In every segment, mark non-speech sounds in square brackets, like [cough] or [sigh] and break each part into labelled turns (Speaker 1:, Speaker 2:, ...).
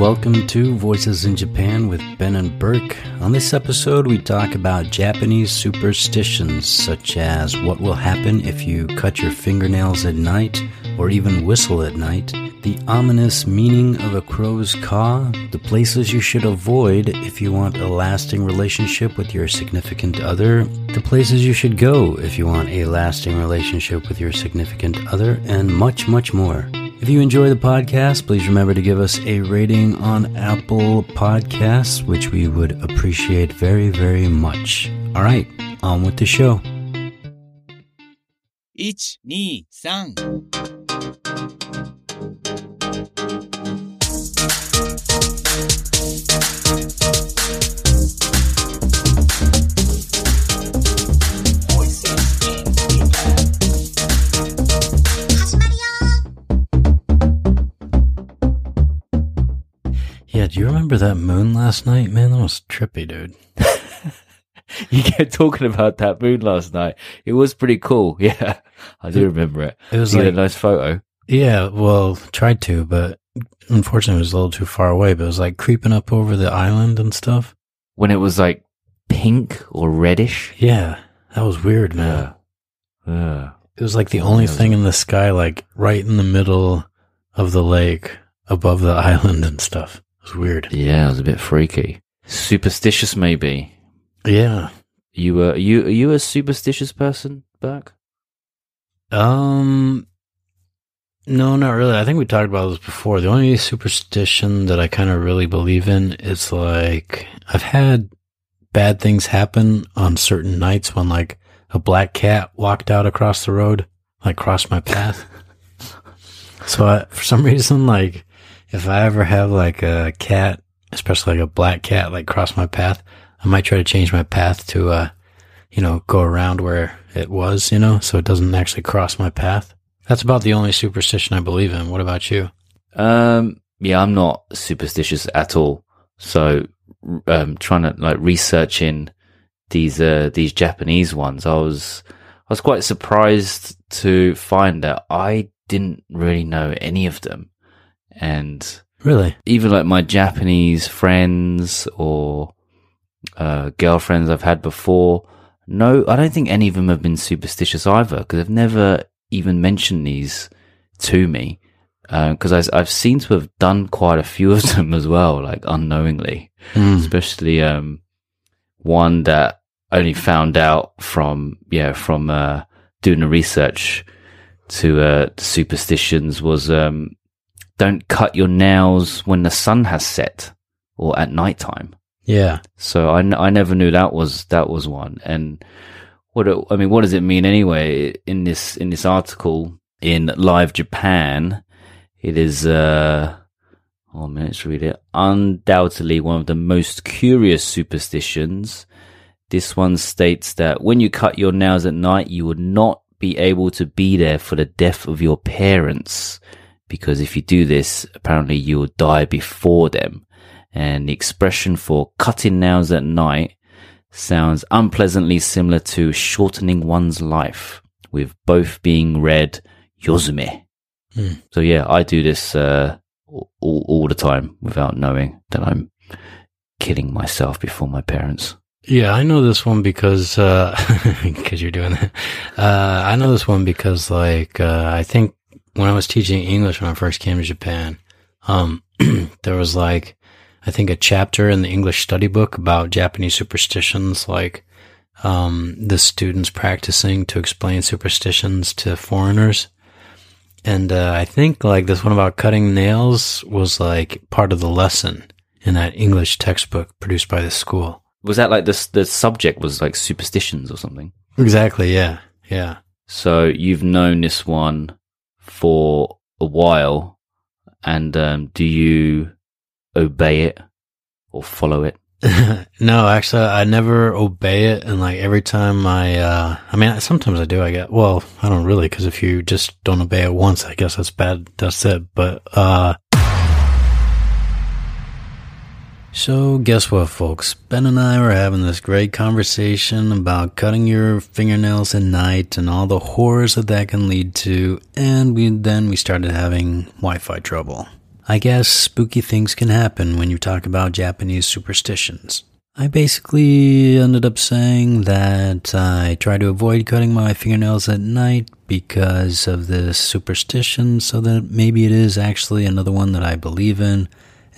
Speaker 1: welcome to Voices in Japan with Ben and Burke. On this episode, we talk about Japanese superstitions such as what will happen if you cut your fingernails at night or even whistle at night, the ominous meaning of a crow's caw, the places you should avoid if you want a lasting relationship with your significant other, the places you should go if you want a lasting relationship with your significant other, and much, much more. If you enjoy the podcast, please remember to give us a rating on Apple Podcasts, which we would appreciate very, very much. All right, on with the show.
Speaker 2: 1、2、3。
Speaker 1: Remember that moon last night? Man, that was trippy, dude. [laughs]
Speaker 3: You kept talking about that moon last night. It was pretty cool. [laughs] Yeah, I do remember it.
Speaker 1: It was like,
Speaker 3: a nice photo.
Speaker 1: yeah, well, tried to, but unfortunately it was a little too far away, but it was like creeping up over the island and stuff.
Speaker 3: When it was like pink or reddish.
Speaker 1: Yeah, that was weird, man.
Speaker 3: Yeah. Yeah.
Speaker 1: It was like the only
Speaker 3: Yeah, was-
Speaker 1: thing in the sky, like right in the middle of the lake above the [laughs] island and stuff. It was weird.
Speaker 3: Yeah, it was a bit freaky. Superstitious, maybe.
Speaker 1: Yeah.
Speaker 3: You were, you, are you a superstitious person, Burke?
Speaker 1: Um, no, not really. I think we talked about this before. The only superstition that I kind of really believe in is like I've had bad things happen on certain nights when like a black cat walked out across the road, like crossed my path. [laughs] so I, for some reason, like if I ever have like a cat, especially like a black cat, like cross my path, I might try to change my path to, uh, you know, go around where it was, you know, so it doesn't actually cross my path. That's about the only superstition I believe in. What about you?
Speaker 3: Um, yeah, I'm not superstitious at all. So, um, trying to like researching these, uh, these Japanese ones, I was, I was quite surprised to find that I didn't really know any of them. And
Speaker 1: Really?
Speaker 3: even like my Japanese friends or, uh, girlfriends I've had before, no, I don't think any of them have been superstitious either because they've never even mentioned these to me because I I've seen to have done quite a few of [laughs] them as well, like unknowingly,
Speaker 1: Mm.
Speaker 3: especially um one that I only found out from yeah from uh doing the research to uh superstitions was um don't cut your nails when the sun has set or at night time.
Speaker 1: Yeah.
Speaker 3: So I, n- I never knew that was that was one. And what it, I mean, what does it mean anyway? In this in this article in Live Japan, it is uh, oh man, let's read it. Undoubtedly one of the most curious superstitions. This one states that when you cut your nails at night, you would not be able to be there for the death of your parents. Because if you do this, apparently you will die before them and the expression for cutting nails at night sounds unpleasantly similar to shortening one's life, with both being read yozume.
Speaker 1: Hmm.
Speaker 3: So yeah, I do this uh, all, all the time without knowing that I'm killing myself before my parents.
Speaker 1: Yeah, I know this one because, uh, [laughs] cause you're doing that. Uh, I know this one because like, uh, I think when I was teaching English when I first came to Japan, um, [clears throat] there was like, I think a chapter in the English study book about Japanese superstitions, like, um, the students practicing to explain superstitions to foreigners. And, uh, I think like this one about cutting nails was like part of the lesson in that English textbook produced by the school.
Speaker 3: Was that like this? The subject was like superstitions or something.
Speaker 1: Exactly. Yeah. Yeah.
Speaker 3: So you've known this one for a while, and um, do you obey it or follow it? [laughs]
Speaker 1: no, actually, I never obey it. And like every time I, uh, I mean, sometimes I do, I get, well, I don't really, cause if you just don't obey it once, I guess that's bad. That's it. But, uh, so guess what, folks? Ben and I were having this great conversation about cutting your fingernails at night and all the horrors that that can lead to. And we, then we started having Wi-Fi trouble. I guess spooky things can happen when you talk about Japanese superstitions. I basically ended up saying that I try to avoid cutting my fingernails at night because of this superstition, so that maybe it is actually another one that I believe in.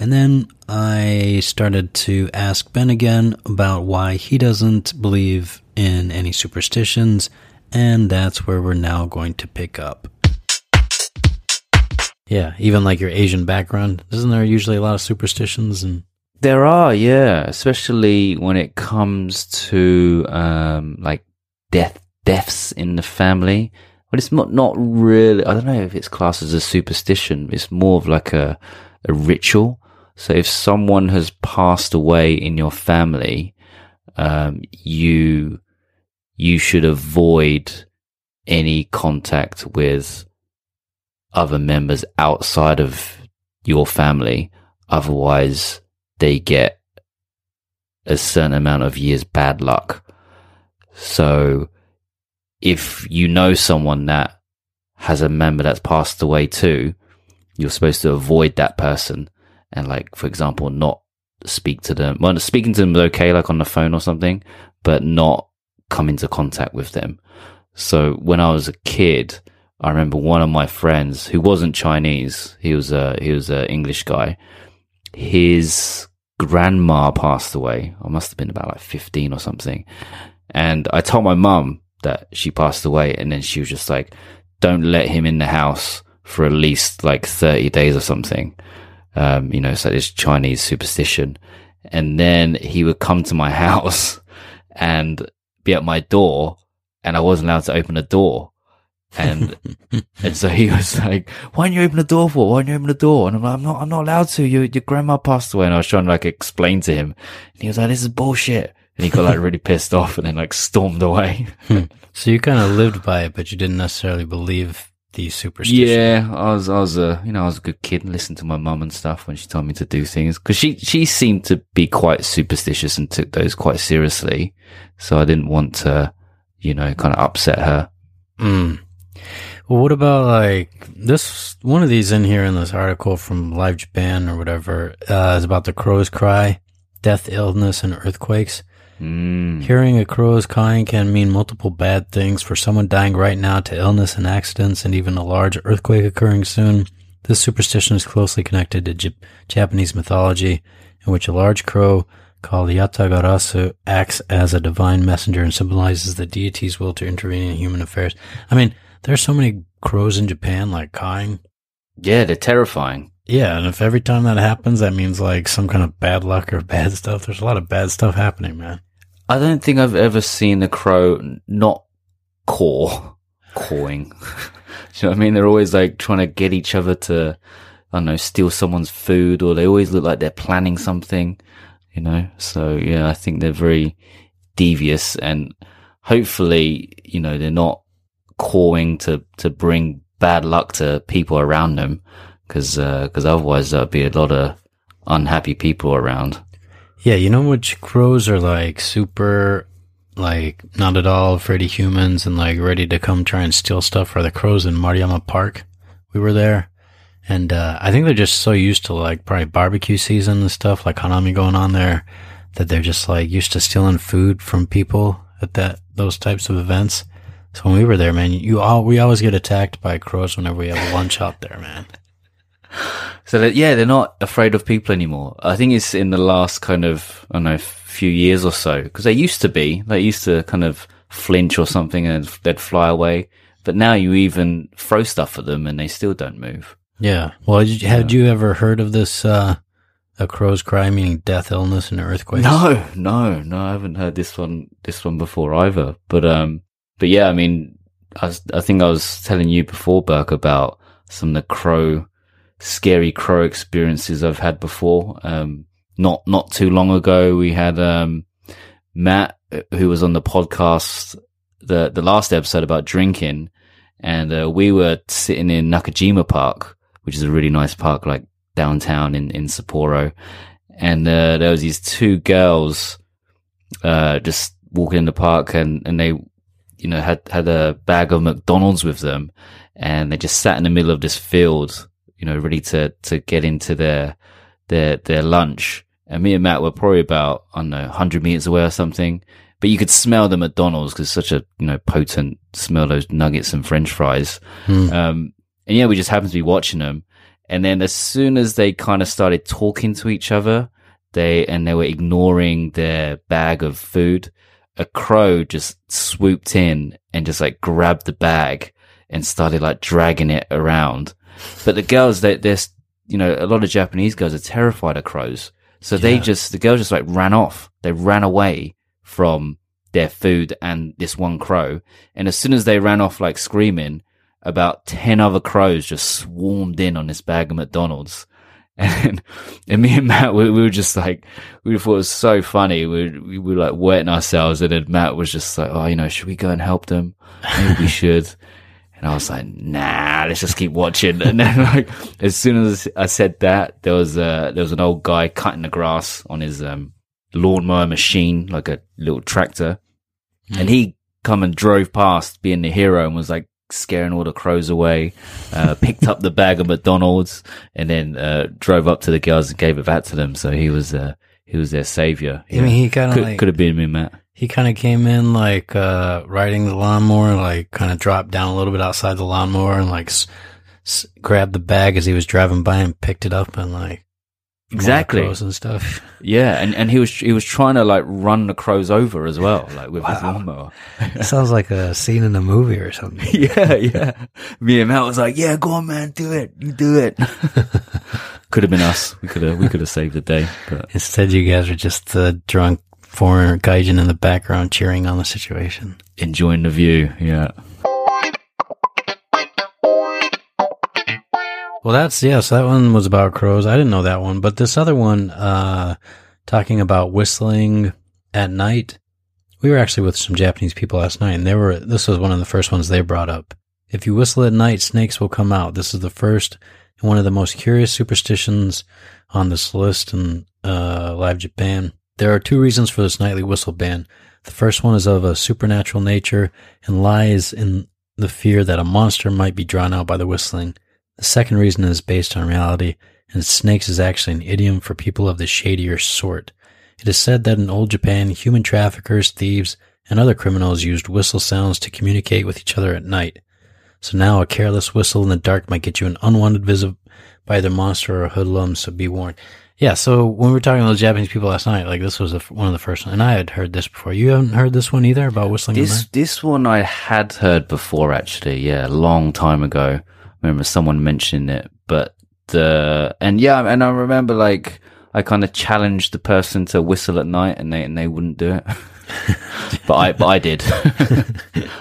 Speaker 1: And then I started to ask Ben again about why he doesn't believe in any superstitions, and that's where we're now going to pick up. Yeah, even like your Asian background, isn't there usually a lot of superstitions and
Speaker 3: There are, yeah, especially when it comes to um, like death deaths in the family. But it's not not really. I don't know if it's classed as a superstition. It's more of like a a ritual. So if someone has passed away in your family, um, you you should avoid any contact with other members outside of your family. Otherwise, they get a certain amount of years bad luck. So if you know someone that has a member that's passed away too, you're supposed to avoid that person and like, for example, not speak to them. Well, speaking to them is okay, like on the phone or something, but not come into contact with them. So when I was a kid, I remember one of my friends who wasn't Chinese. He was a, he was a English guy. His grandma passed away. I must have been about like 15 or something. And I told my mum that she passed away and then she was just like, don't let him in the house for at least like 30 days or something. Um, you know, it's like this Chinese superstition. And then he would come to my [laughs] house and be at my door and I wasn't allowed to open the door. And, [laughs] and so he was like, why don't you open the door for? Why don't you open the door? And I'm like, I'm not, I'm not allowed to. Your, your grandma passed away. And I was trying to like explain to him and he was like, this is bullshit. And he got like really [laughs] pissed off and then like stormed away.
Speaker 1: so you kind of lived by it, but you didn't necessarily believe these superstitions.
Speaker 3: Yeah, I was, I was a, you know, I was a good kid and listened to my mum and stuff when she told me to do things because she, she seemed to be quite superstitious and took those quite seriously. So I didn't want to, you know, kind of upset her.
Speaker 1: Mm. Well, what about like this? One of these in here in this article from Live Japan or whatever uh, is about the crow's cry, death, illness, and earthquakes.
Speaker 3: Mm.
Speaker 1: Hearing a crow's cawing can mean multiple bad things for someone dying right now to illness and accidents and even a large earthquake occurring soon. This superstition is closely connected to J- Japanese mythology, in which a large crow called Yatagarasu acts as a divine messenger and symbolizes the deity's will to intervene in human affairs. I mean, there's so many crows in Japan, like cawing.
Speaker 3: Yeah, they're terrifying.
Speaker 1: Yeah, and if every time that happens, that means like some kind of bad luck or [laughs] bad stuff. There's a lot of bad stuff happening, man.
Speaker 3: I don't think I've ever seen a crow not caw, cawing. [laughs] You know what I mean? They're always like trying to get each other to, I don't know, steal someone's food, or they always look like they're planning something, you know? So yeah, I think they're very devious and hopefully, you know, they're not cawing to, to bring bad luck to people around them. Cause, uh, cause otherwise there'd be a lot of unhappy people around.
Speaker 1: Yeah, you know which crows are like super, like not at all afraid of humans and like ready to come try and steal stuff are the crows in Maruyama Park. We were there. And, uh, I think they're just so used to like probably barbecue season and stuff, like Hanami going on there, that they're just like used to stealing food from people at that, those types of events. So when we were there, man, you all, we always get attacked by crows whenever we have lunch out there, man. [gasps]
Speaker 3: So that, yeah, they're not afraid of people anymore. I think it's in the last kind of, I don't know, few years or so, because they used to be, they used to kind of flinch or something and they'd fly away. But now you even throw stuff at them and they still don't move.
Speaker 1: Yeah. Well, had you, had you ever heard of this, uh, a crow's cry meaning death, illness, and earthquakes?
Speaker 3: No, no, no, I haven't heard this one, this one before either. But, um, but yeah, I mean, I, was, I think I was telling you before, Burke, about some of the crow, scary crow experiences I've had before. Um, not, not too long ago, we had, um, Matt, who was on the podcast, the, the last episode about drinking. And, uh, we were sitting in Nakajima Park, which is a really nice park, like downtown in, in Sapporo. And, uh, there was these two girls, uh, just walking in the park and, and they, you know, had, had a bag of McDonald's with them and they just sat in the middle of this field, you know, ready to, to get into their, their, their lunch. And me and Matt were probably about, I don't know, 100 meters away or something. But you could smell the McDonald's because such a, you know, potent smell those nuggets and french fries. Um, and yeah, we just happened to be watching them. And then as soon as they kind of started talking to each other, they, and they were ignoring their bag of food, a crow just swooped in and just like grabbed the bag and started like dragging it around. But the girls, they, they're, you know, a lot of Japanese girls are terrified of crows. So they just, the girls just like ran off. They ran away from their food and this one crow. And as soon as they ran off like screaming, about 10 other crows just swarmed in on this bag of McDonald's. [laughs] And, and me and Matt, we, we were just like, we thought it was so funny. We, we were like wetting ourselves. And then Matt was just like, oh, you know, should we go and help them? Maybe we [laughs] should. And I was like, nah, let's just keep watching. And then [laughs] like, as soon as I said that, there was, a, there was an old guy cutting the grass on his, um, lawnmower machine, like a little tractor. And he come and drove past being the hero and was like scaring all the crows away, uh, picked up the bag of McDonald's and then, uh, drove up to the girls and gave it back to them. So he was, uh, he was their savior.
Speaker 1: I mean, he kind of
Speaker 3: could,
Speaker 1: like
Speaker 3: could have been me, Matt.
Speaker 1: He kind of came in like uh riding the lawnmower, like kind of dropped down a little bit outside the lawnmower and like s- s- grabbed the bag as he was driving by and picked it up and like
Speaker 3: Exactly.
Speaker 1: and stuff. [laughs]
Speaker 3: Yeah. And, and he was, he was trying to like run the crows over as well, like with his lawnmower.
Speaker 1: It [laughs] sounds like a scene in a movie or something. [laughs]
Speaker 3: yeah, yeah. Me and Matt was like, "Yeah, go on, man, do it, you do it." could have been us. We could have, we could have saved the day. But
Speaker 1: Instead, you guys are just uh, drunk foreigner gaijin in the background cheering on the situation.
Speaker 3: enjoying the view, yeah.
Speaker 1: Well, that's yeah. So that one was about crows. I didn't know that one, but this other one, uh, talking about whistling at night. We were actually with some Japanese people last night, and they were. This was one of the first ones they brought up. If you whistle at night, snakes will come out. This is the first and one of the most curious superstitions on this list in uh, Live Japan. There are two reasons for this nightly whistle ban. The first one is of a supernatural nature and lies in the fear that a monster might be drawn out by the whistling. The second reason is based on reality, and snakes is actually an idiom for people of the shadier sort. It is said that in old Japan, human traffickers, thieves, and other criminals used whistle sounds to communicate with each other at night. So now a careless whistle in the dark might get you an unwanted visit by either monster or hoodlum, so be warned. Yeah, so when we were talking to those Japanese people last night, like this was the, f- one of the first ones, and I had heard this before. You haven't heard this one either about whistling
Speaker 3: This
Speaker 1: night?
Speaker 3: this one I had heard before actually, yeah, a long time ago. I remember someone mentioning it, but the and yeah, and I remember like I kind of challenged the person to whistle at night, and they and they wouldn't do it. [laughs] but I but I did. [laughs] I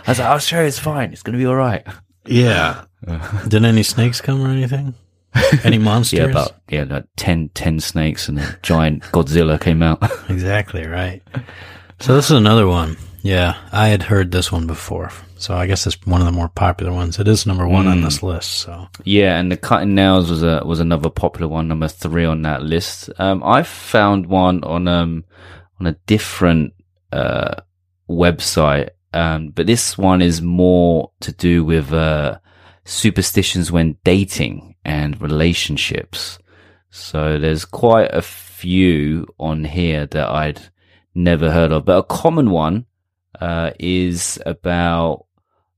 Speaker 3: was like, I'll show you, it's fine. It's gonna be all right.
Speaker 1: Yeah. [laughs] Did any snakes come or anything? [laughs] Any monsters?
Speaker 3: Yeah, about yeah, like 10, 10 snakes and a giant Godzilla came out. [laughs]
Speaker 1: Exactly right. So this is another one. Yeah, I had heard this one before. So I guess it's one of the more popular ones. It is number one on this list. So
Speaker 3: Yeah, and the cutting nails was a was another popular one, number three on that list. Um, I found one on um on a different uh website, um, but this one is more to do with uh superstitions when dating and relationships. So there's quite a few on here that I'd never heard of, but a common one uh, is about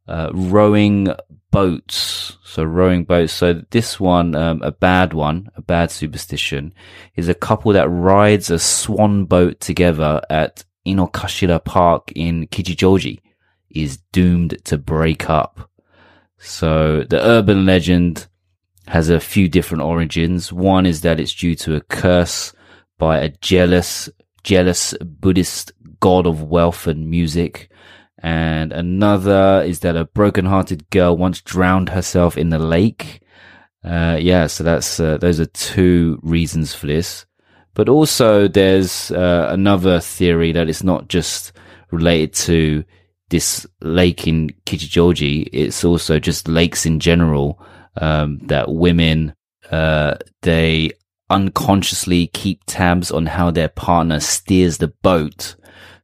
Speaker 3: uh, rowing boats. So rowing boats. So this one, um, a bad one, a bad superstition, is a couple that rides a swan boat together at Inokashira Park in Kichijoji is doomed to break up. So the urban legend has a few different origins. One is that it's due to a curse by a jealous, jealous Buddhist god of wealth and music. And another is that a broken-hearted girl once drowned herself in the lake. Uh, yeah, so that's, uh, those are two reasons for this. But also there's, uh, another theory that it's not just related to this lake in Kichijoji. It's also just lakes in general, um, that women, uh, they unconsciously keep tabs on how their partner steers the boat.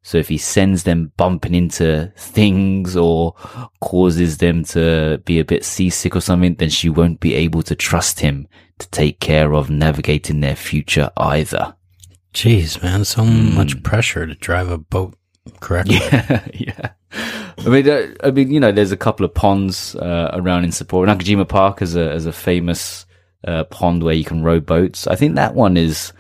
Speaker 3: So if he sends them bumping into things or causes them to be a bit seasick or something, then she won't be able to trust him to take care of navigating their future either.
Speaker 1: Jeez, man, so much pressure to drive a boat correctly. [laughs]
Speaker 3: Yeah, yeah. I mean, uh, I mean, you know, there's a couple of ponds uh, around in Sapporo. Nakajima Park is a is a famous uh, pond where you can row boats. I think that one is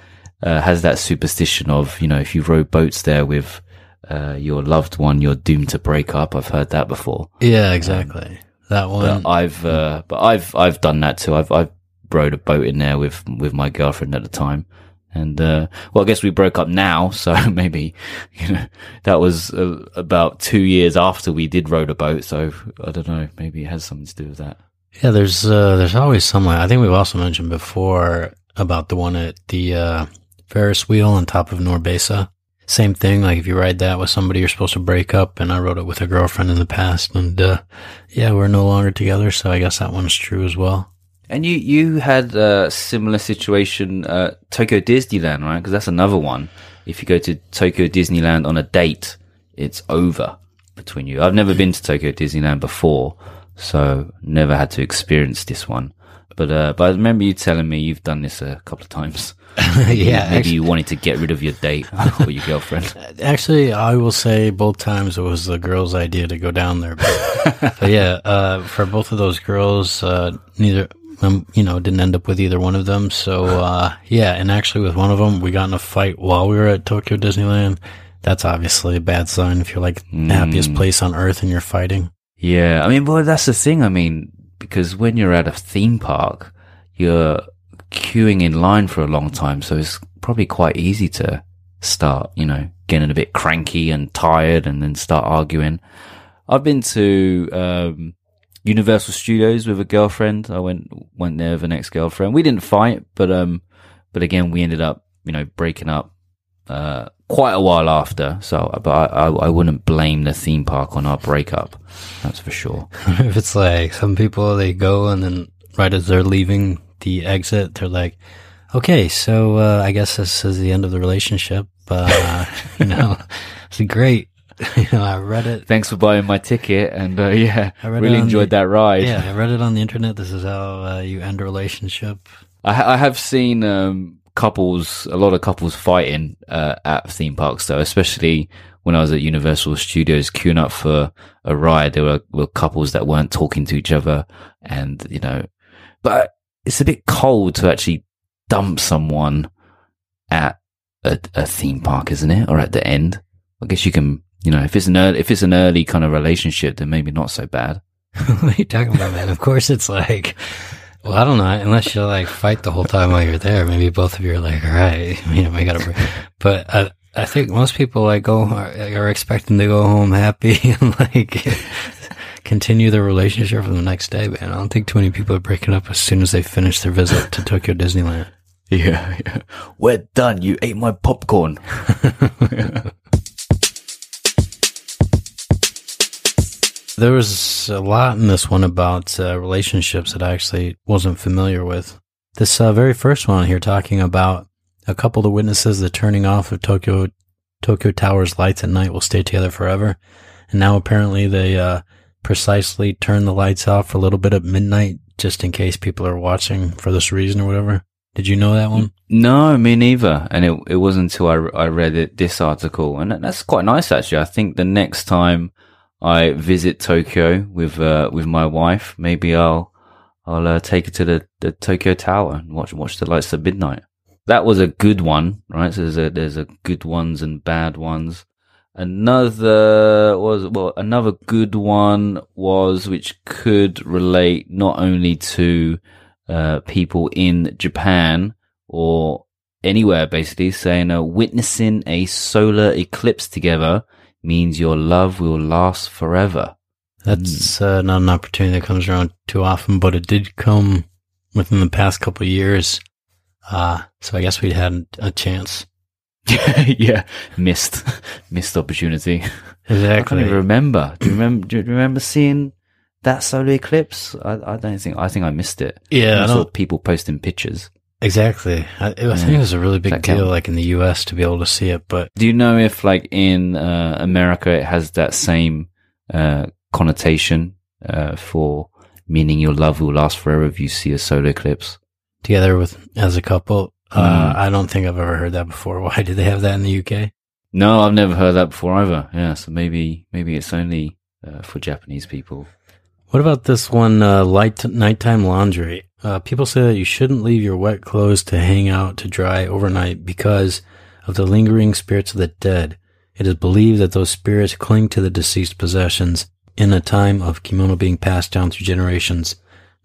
Speaker 3: uh, has that superstition of you know if you row boats there with uh, your loved one, you're doomed to break up. I've heard that before.
Speaker 1: Yeah, exactly. that one.
Speaker 3: But I've uh, but I've I've done that too. I've I've rowed a boat in there with with my girlfriend at the time. And uh, well, I guess we broke up now, [laughs] so maybe you know that was uh, about two years after we did row the boat. So I don't know, maybe it has something to do with that.
Speaker 1: Yeah, there's uh, there's always someone. I think we've also mentioned before about the one at the uh, Ferris wheel on top of Norbesa. Same thing. Like if you ride that with somebody, you're supposed to break up. And I rode it with a girlfriend in the past, and uh, yeah, we're no longer together. So I guess that one's true as well.
Speaker 3: And you you had a similar situation at Tokyo Disneyland, right? Because that's another one. If you go to Tokyo Disneyland on a date, it's over between you. I've never been to Tokyo Disneyland before, so never had to experience this one. But uh, but I remember you telling me you've done this a couple of times. [laughs]
Speaker 1: yeah,
Speaker 3: Maybe you wanted to get rid of your date or your girlfriend. [laughs]
Speaker 1: Actually, I will say both times it was the girl's idea to go down there. But, but yeah, uh, for both of those girls, uh, neither, um, you know, didn't end up with either one of them. So, uh, yeah, and actually with one of them, we got in a fight while we were at Tokyo Disneyland. That's obviously a bad sign if you're like the happiest place on earth and you're fighting.
Speaker 3: Yeah, I mean, well, that's the thing. I mean, because when you're at a theme park, you're queuing in line for a long time, so it's probably quite easy to start, you know, getting a bit cranky and tired, and then start arguing. I've been to um, Universal Studios with a girlfriend. I went went there with an ex girlfriend. We didn't fight, but um, but again, we ended up, you know, breaking up uh, quite a while after. So, but I, I, I wouldn't blame the theme park on our breakup. That's for sure. [laughs]
Speaker 1: if it's like some people, they go and then right as they're leaving the exit, they're like, okay, so, uh, I guess this is the end of the relationship. Uh, [laughs] you know, it's great. [laughs] you know, I read it.
Speaker 3: Thanks for buying my ticket, and uh, [laughs] yeah,
Speaker 1: I read
Speaker 3: really enjoyed
Speaker 1: the-
Speaker 3: that ride.
Speaker 1: Yeah, I read it on the internet. This is how uh, you end a relationship.
Speaker 3: I, ha- I have seen um, couples, a lot of couples fighting uh, at theme parks, though, especially when I was at Universal Studios queuing up for a ride. There were, were couples that weren't talking to each other, and you know, but it's a bit cold to actually dump someone at a, a theme park, isn't it? Or at the end. I guess you can, you know, if it's an early, if it's an early kind of relationship, then maybe not so bad. [laughs]
Speaker 1: what are you talking about, man? Of course, it's like, well, I don't know. Unless you like fight the whole time while you're there, maybe both of you are like, all right, [laughs] you know, we got to. But I, I think most people like go are, are expecting to go home happy [laughs] and like continue their relationship for the next day. Man, I don't think too many people are breaking up as soon as they finish their visit to Tokyo Disneyland.
Speaker 3: Yeah, yeah. We're done. You ate my popcorn.
Speaker 1: There was a lot in this one about uh, relationships that I actually wasn't familiar with. This uh, very first one here talking about a couple of witnesses the turning off of Tokyo Tokyo Tower's lights at night will stay together forever. And now apparently they uh, precisely turn the lights off for a little bit at midnight just in case people are watching for this reason or whatever. Did you know that one?
Speaker 3: No, me neither. And it it wasn't until I, I read it, this article, and that's quite nice actually. I think the next time I visit Tokyo with uh, with my wife, maybe I'll I'll uh, take her to the, the Tokyo Tower and watch watch the lights at midnight. That was a good one, right? So there's a there's a good ones and bad ones. Another was well, another good one was which could relate not only to uh, people in Japan or anywhere basically saying uh, witnessing a solar eclipse together means your love will last forever.
Speaker 1: That's uh, not an opportunity that comes around too often, but it did come within the past couple of years. Uh, so I guess we had a chance. [laughs]
Speaker 3: yeah, missed [laughs] missed opportunity. I can't
Speaker 1: Exactly.
Speaker 3: even remember. Do you remember? Do you remember seeing that solar eclipse? I, I don't think. I think I missed it.
Speaker 1: Yeah, I
Speaker 3: I saw people posting pictures.
Speaker 1: Exactly. I, I think it was a really big deal,
Speaker 3: count?
Speaker 1: like in the U.S., to be able to see it. But
Speaker 3: Do you know if, like, in uh, America, it has that same uh, connotation uh, for meaning your love will last forever if you see a solar eclipse?
Speaker 1: together with as a couple, uh,
Speaker 3: Mm.
Speaker 1: I don't think I've ever heard that before. [laughs] Why do they have that in the UK?
Speaker 3: No, I've never heard that before either. Yeah, so maybe maybe it's only uh, for Japanese people.
Speaker 1: What about this one, uh, light nighttime laundry? Uh, people say that you shouldn't leave your wet clothes to hang out to dry overnight because of the lingering spirits of the dead. It is believed that those spirits cling to the deceased possessions in a time of kimono being passed down through generations.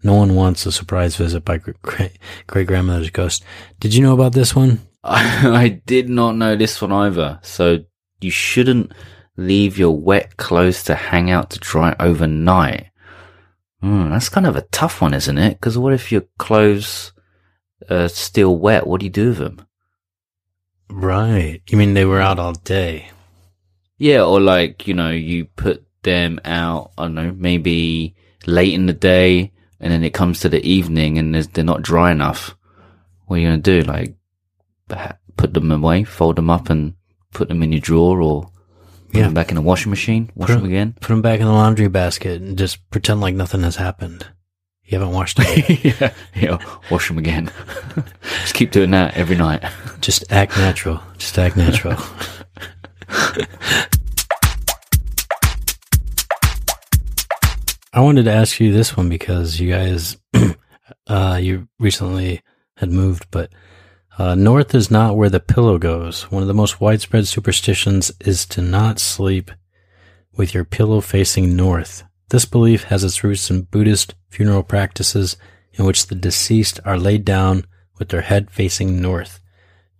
Speaker 1: No one wants a surprise visit by great grandmother's ghost. Did you know about this one?
Speaker 3: I, [laughs] I did not know this one either. So you shouldn't leave your wet clothes to hang out to dry overnight. Hmm, that's kind of a tough one, isn't it? Because what if your clothes are still wet? What do you do with them?
Speaker 1: Right. You mean they were out all day?
Speaker 3: Yeah, or like, you know, you put them out, I don't know, maybe late in the day and then it comes to the evening and they're not dry enough. What are you going to do? Like, put them away, fold them up and put them in your drawer or put
Speaker 1: Yeah.
Speaker 3: them back in the washing machine, wash
Speaker 1: Put
Speaker 3: them again?
Speaker 1: Put them back in the laundry basket and just pretend like nothing has happened. You haven't washed them. [laughs]
Speaker 3: yeah, yeah, wash them again. [laughs] Just keep doing that every night. [laughs]
Speaker 1: Just act natural. Just act natural. I wanted to ask you this one because you guys, [clears throat] uh, you recently had moved, but uh, north is not where the pillow goes. One of the most widespread superstitions is to not sleep with your pillow facing north. This belief has its roots in Buddhist funeral practices in which the deceased are laid down with their head facing north.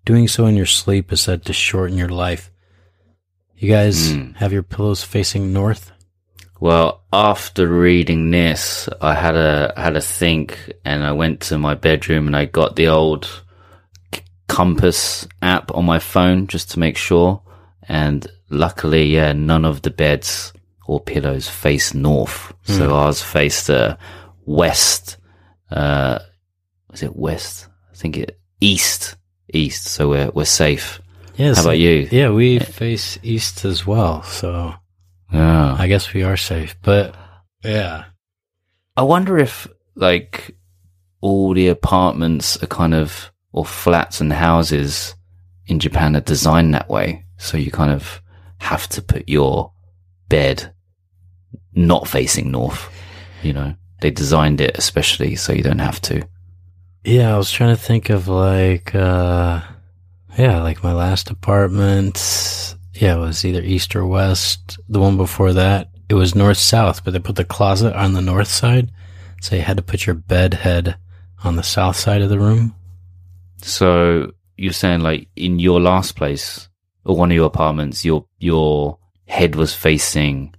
Speaker 1: Doing so in your sleep is said to shorten your life. You guys
Speaker 3: Mm.
Speaker 1: have your pillows facing north?
Speaker 3: Well, after reading this, I had a had a think, and I went to my bedroom and I got the old compass app on my phone just to make sure. And luckily, yeah, none of the beds or pillows face north, so ours faced uh, west. Uh, was it west? I think it east, east. So we're we're safe.
Speaker 1: Yes.
Speaker 3: How about you?
Speaker 1: Yeah, we face east as well, so
Speaker 3: Yeah.
Speaker 1: I guess we are safe. But yeah,
Speaker 3: I wonder if like all the apartments are kind of or flats and houses in Japan are designed that way. So you kind of have to put your bed not facing north. You know, they designed it especially so you don't have to.
Speaker 1: yeah, I was trying to think of like, uh, yeah, like my last apartment. Yeah, it was either east or west. The one before that, it was north south, but they put the closet on the north side, so you had to put your bed head on the south side of the room.
Speaker 3: So you're saying like in your last place or one of your apartments, your your head was facing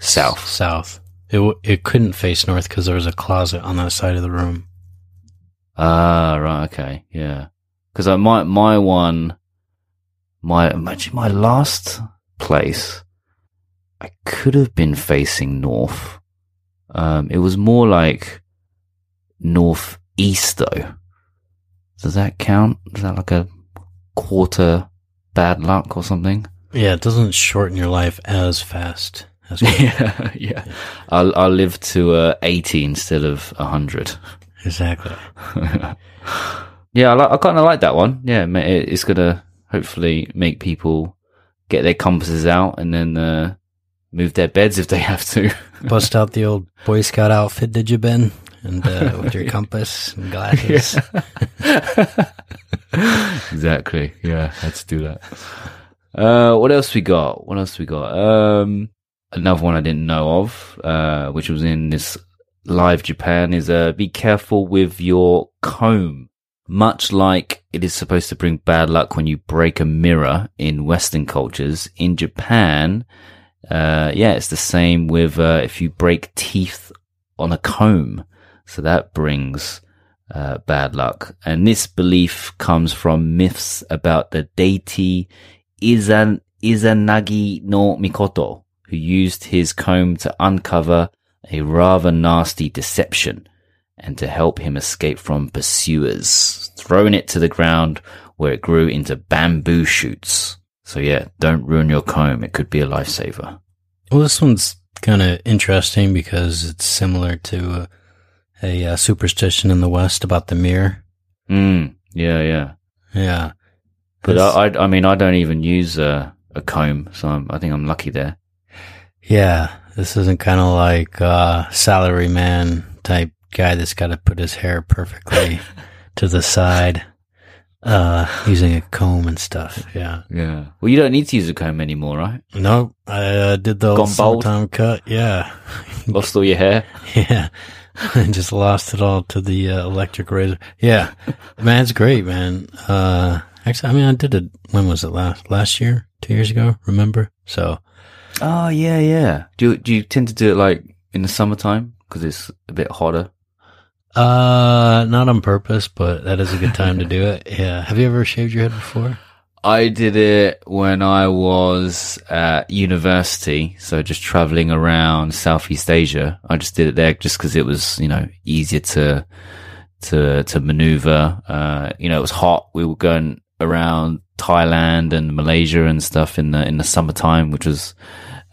Speaker 3: south.
Speaker 1: South. It w- it couldn't face north because there was a closet on that side of the room.
Speaker 3: Ah, right, okay, yeah. Because uh, my my one, my imagine my last place, I could have been facing north. Um, it was more like northeast though. Does that count? Is that like a quarter bad luck or something?
Speaker 1: Yeah, it doesn't shorten your life as fast. As [laughs]
Speaker 3: yeah, yeah. I'll I'll live to uh, eighty instead of hundred.
Speaker 1: exactly. [laughs]
Speaker 3: yeah, I, li- I kind of like that one. Yeah, it- it's gonna hopefully make people get their compasses out and then uh, move their beds if they have to. [laughs]
Speaker 1: Bust out the old Boy Scout outfit, did you, Ben? And uh, [laughs] with your compass and glasses. [laughs]
Speaker 3: exactly. Yeah, let's do that. Uh, what else we got? What else we got? Um, another one I didn't know of, uh, which was in this live Japan is, uh, be careful with your comb. Much like it is supposed to bring bad luck when you break a mirror in Western cultures, in Japan, uh, yeah, it's the same with, uh, if you break teeth on a comb. So that brings, uh, bad luck. And this belief comes from myths about the deity Izan, Izanagi no Mikoto, who used his comb to uncover a rather nasty deception. and to help him escape from pursuers, throwing it to the ground where it grew into bamboo shoots. So yeah, don't ruin your comb. It could be a lifesaver.
Speaker 1: Well, this one's kind of interesting because it's similar to a, a, uh superstition in the West about the mirror.
Speaker 3: Mm, yeah, yeah.
Speaker 1: Yeah.
Speaker 3: But I, I, I mean, I don't even use a, a comb, so I'm, I think I'm lucky there.
Speaker 1: Yeah, this isn't kind of like uh salary man type guy that's got to put his hair perfectly [laughs] to the side, uh, using a comb and stuff. Yeah.
Speaker 3: Yeah. Well, you don't need to use a comb anymore, right?
Speaker 1: Nope, I uh, did the old
Speaker 3: Gone
Speaker 1: summertime cut. Yeah,
Speaker 3: Lost all your hair. [laughs]
Speaker 1: yeah, [laughs] and just lost it all to the uh, electric razor. Yeah, man, it's great, man. Uh, actually, I mean, I did it. When was it last? Last year? Two years ago? Remember? So
Speaker 3: Oh, yeah, yeah. Do you, do you tend to do it like in the summertime? Because it's a bit hotter.
Speaker 1: Uh, not on purpose, but that is a good time to do it. [laughs] Yeah. Have you ever shaved your head before?
Speaker 3: I did it when I was at university. So just traveling around Southeast Asia. I just did it there just because it was, you know, easier to, to, to maneuver. Uh, you know, it was hot. We were going around Thailand and Malaysia and stuff in the, in the summertime, which was,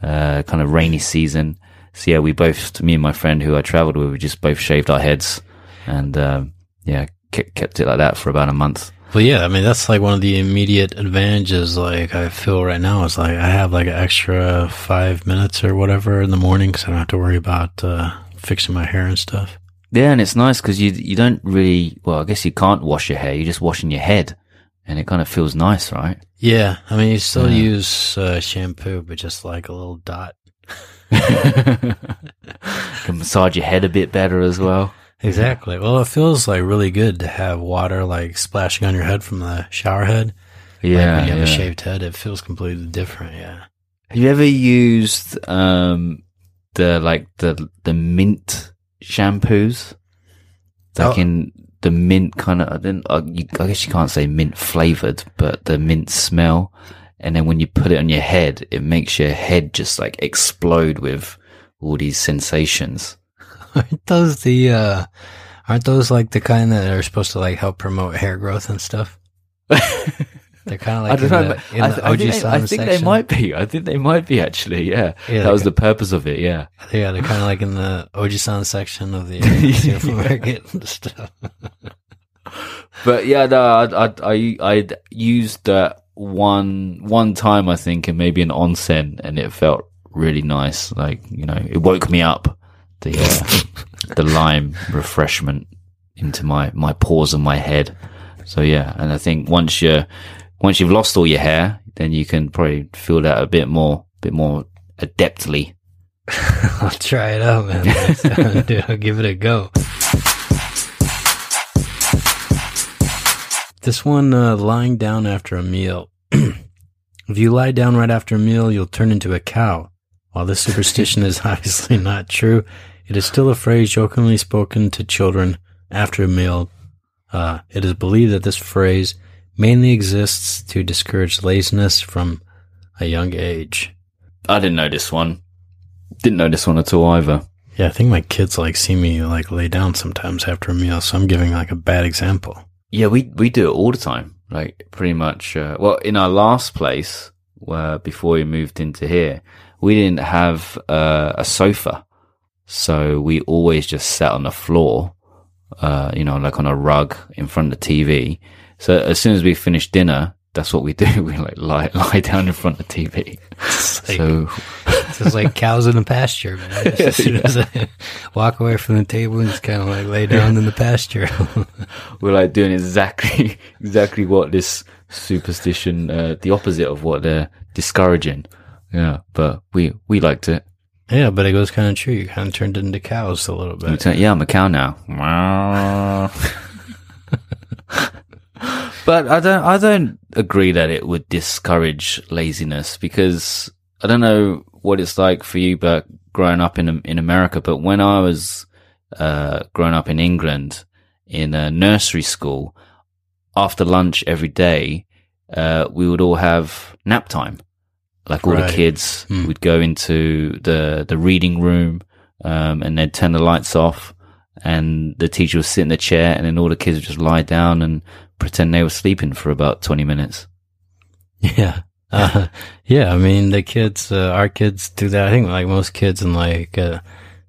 Speaker 3: uh, kind of rainy season. So yeah, we both, me and my friend who I traveled with, we just both shaved our heads and, um, yeah, kept, kept it like that for about a month.
Speaker 1: Well, yeah, I mean, that's like one of the immediate advantages. Like I feel right now is like I have like an extra five minutes or whatever in the morning because I don't have to worry about, uh, fixing my hair and stuff.
Speaker 3: Yeah, and it's nice because you you don't really well. I guess you can't wash your hair. You're just washing your head, and it kind of feels nice, right?
Speaker 1: Yeah. I mean, you still
Speaker 3: Yeah.
Speaker 1: use, uh, shampoo, but just like a little dot. [laughs]
Speaker 3: Can massage your head a bit better as well.
Speaker 1: Exactly. Well, it feels like really good to have water like splashing on your head from the shower head. Like
Speaker 3: Yeah.
Speaker 1: when you have
Speaker 3: yeah.
Speaker 1: a shaved head, it feels completely different. Yeah.
Speaker 3: Have you ever used um the like the the mint shampoos? Like
Speaker 1: Oh.
Speaker 3: in the mint kind of. I, didn't, uh, you, I guess you can't say mint flavored, but the mint smell. And then when you put it on your head, it makes your head just like explode with all these sensations. [laughs]
Speaker 1: Aren't those the, uh, aren't those like the kind that are supposed to like help promote hair growth and stuff? [laughs] They're kind of like
Speaker 3: I don't
Speaker 1: in
Speaker 3: know.
Speaker 1: the,
Speaker 3: I, th- I
Speaker 1: OG
Speaker 3: think, they, I think they might be. I think they might be actually. Yeah,
Speaker 1: Yeah,
Speaker 3: that was the purpose of it. Yeah.
Speaker 1: Yeah, they're kind of like in the Ojisan section of the uh, [laughs] supermarket and stuff.
Speaker 3: But yeah, no, I I I I'd used that one one time I think, and maybe an onsen, and it felt really nice. Like you know, it woke me up. The uh, the lime refreshment into my my pores and my head. So yeah, and I think once you once you've lost all your hair, then you can probably feel that a bit more, bit more adeptly. [laughs]
Speaker 1: I'll try it out, man. I'll give it a go. This one, uh, lying down after a meal. [clears throat] if you lie down right after a meal, you'll turn into a cow. While this superstition is [laughs] obviously not true, it is still a phrase jokingly spoken to children after a meal. Uh, it is believed that this phrase mainly exists to discourage laziness from a young age.
Speaker 3: I didn't know this one. Didn't know this one at all either.
Speaker 1: Yeah, I think my kids like see me like lay down sometimes after a meal, so I'm giving like a bad example.
Speaker 3: Yeah, we we do it all the time. Like pretty much. Uh, well, in our last place, where before we moved into here, we didn't have uh, a sofa, so we always just sat on the floor. Uh, you know, like on a rug in front of the TV. So as soon as we finish dinner, that's what we [laughs] do. We like lie [laughs] lie down in front of the TV.
Speaker 1: It's like,
Speaker 3: So
Speaker 1: it's like cows in the pasture, man. Just [laughs] as soon as I walk away from the table and just kind of like lay down in the pasture.
Speaker 3: we're like doing exactly exactly what this superstition, uh, the opposite of what they're discouraging. Yeah, but we we liked it.
Speaker 1: Yeah, but it goes kind of true. You kind of turned into cows a little bit.
Speaker 3: yeah, I'm a cow now. [laughs] but I don't I don't agree that it would discourage laziness because I don't know what it's like for you, but growing up in in America. But when I was uh, growing up in England in a nursery school, after lunch every day, uh, we would all have nap time. Like all
Speaker 1: Right.
Speaker 3: the kids
Speaker 1: Hmm.
Speaker 3: would go into the the reading room, um, and they'd turn the lights off, and the teacher would sit in the chair, and then all the kids would just lie down and pretend they were sleeping for about twenty minutes. [laughs]
Speaker 1: Yeah. Uh, yeah. I mean, the kids, uh, our kids do that. I think like most kids in like, uh,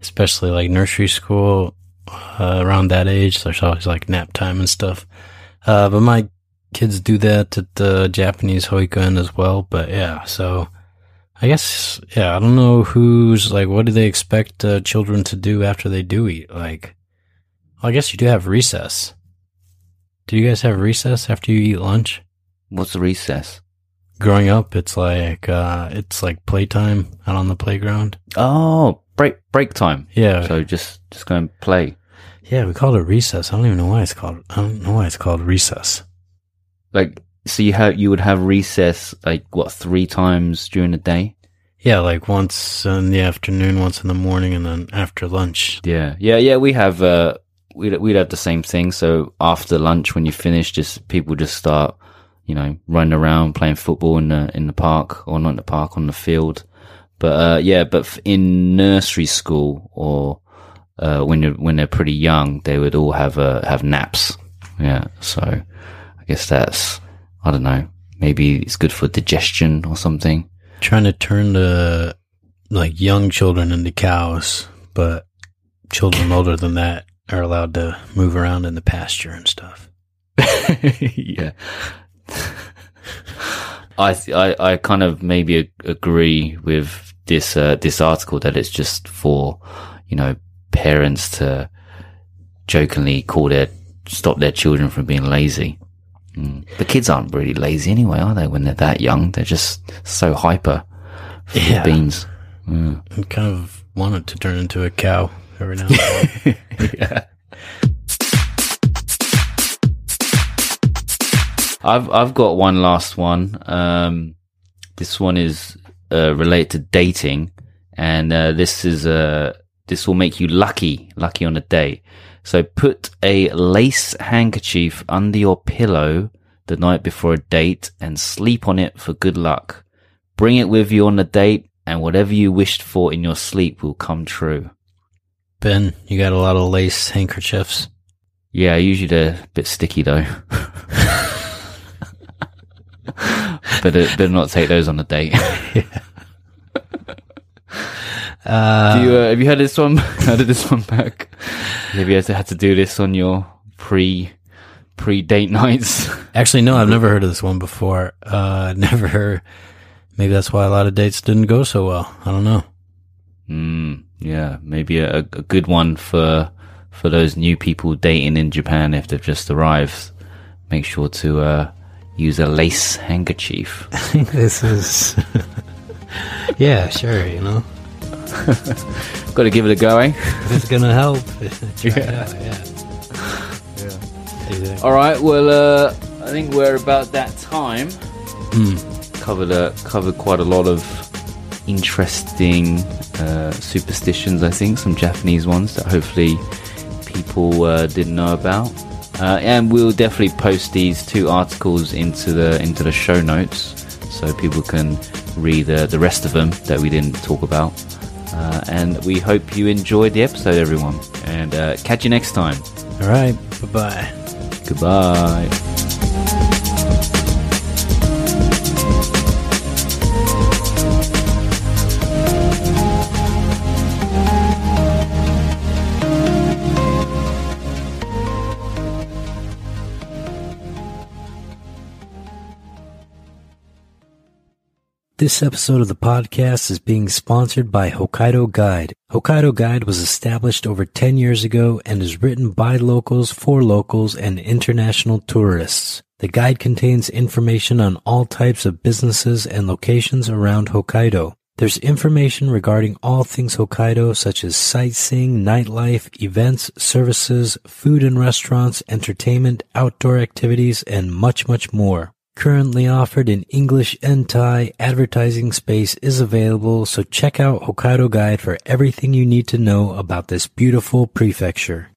Speaker 1: especially like nursery school, uh, around that age, there's always like nap time and stuff. Uh, but my kids do that at the Japanese Hoikuen as well. But yeah, so I guess, yeah, I don't know who's like, what do they expect uh, children to do after they do eat? Like, well, I guess you do have recess. Do you guys have recess after you eat lunch?
Speaker 3: What's the recess?
Speaker 1: growing up, it's like uh, it's like playtime out on the playground.
Speaker 3: Oh, break break time.
Speaker 1: Yeah,
Speaker 3: So just just go and play.
Speaker 1: yeah, we call it recess. I don't even know why it's called. I don't know why it's called recess.
Speaker 3: Like so, you have you would have recess like what three times during the day?
Speaker 1: Yeah, like once in the afternoon, once in the morning, and then after lunch.
Speaker 3: Yeah, yeah, yeah. We have uh, we'd we'd have the same thing. So after lunch, when you finish, just people just start, you know, running around playing football in the in the park or not in the park on the field. But uh, yeah, but in nursery school or uh, when you're when they're pretty young, they would all have uh, have naps. Yeah, so I guess that's I don't know. Maybe it's good for digestion or something.
Speaker 1: Trying to turn the like young children into cows, but children older than that are allowed to move around in the pasture and stuff. [laughs]
Speaker 3: yeah. I, I I kind of maybe agree with this uh, this article that it's just for you know parents to jokingly call their stop their children from being lazy. Mm. The kids aren't really lazy anyway, are they? When they're that young, they're just so hyper for the
Speaker 1: Yeah.
Speaker 3: beans. Mm.
Speaker 1: I kind of want it to turn into a cow every now and then. [laughs]
Speaker 3: yeah. I've I've got one last one. Um, this one is uh, related to dating, and uh, this is uh, this will make you lucky, lucky on a date. So put a lace handkerchief under your pillow the night before a date and sleep on it for good luck. Bring it with you on the date, and whatever you wished for in your sleep will come true.
Speaker 1: ben, you got a lot of lace handkerchiefs.
Speaker 3: Yeah, usually they're a bit sticky though. [laughs] [laughs] better, better not take those on a date. [laughs]
Speaker 1: Uh,
Speaker 3: do you, uh, have you heard this one? [laughs] How did this one back? Have you had to do this on your pre pre date nights? [laughs]
Speaker 1: Actually, no, I've never heard of this one before. Uh, [laughs] never heard. Maybe that's why a lot of dates didn't go so well. I don't know.
Speaker 3: Mm, yeah, maybe a, a good one for for those new people dating in Japan if they've just arrived. Make sure to uh, use a lace handkerchief.
Speaker 1: I think this is. yeah, sure. You know,
Speaker 3: Got to give it a go, eh?
Speaker 1: if it's gonna help. [laughs] Try
Speaker 3: Yeah.
Speaker 1: out, yeah. Exactly.
Speaker 3: All right. Well, uh, I think we're about that time.
Speaker 1: Hmm.
Speaker 3: Covered uh, covered quite a lot of interesting uh, superstitions. I think some Japanese ones that hopefully people uh, didn't know about. Uh, and we'll definitely post these two articles into the into the show notes so people can read uh, the rest of them that we didn't talk about. Uh, and we hope you enjoyed the episode, everyone. And uh, catch you next time.
Speaker 1: All right. Bye bye.
Speaker 3: Goodbye.
Speaker 1: This episode of the podcast is being sponsored by Hokkaido Guide. Hokkaido Guide was established over 10 years ago and is written by locals for locals and international tourists. The guide contains information on all types of businesses and locations around Hokkaido. There's information regarding all things Hokkaido such as sightseeing, nightlife, events, services, food and restaurants, entertainment, outdoor activities, and much, much more. Currently offered in English and Thai, advertising space is available, so check out Hokkaido Guide for everything you need to know about this beautiful prefecture.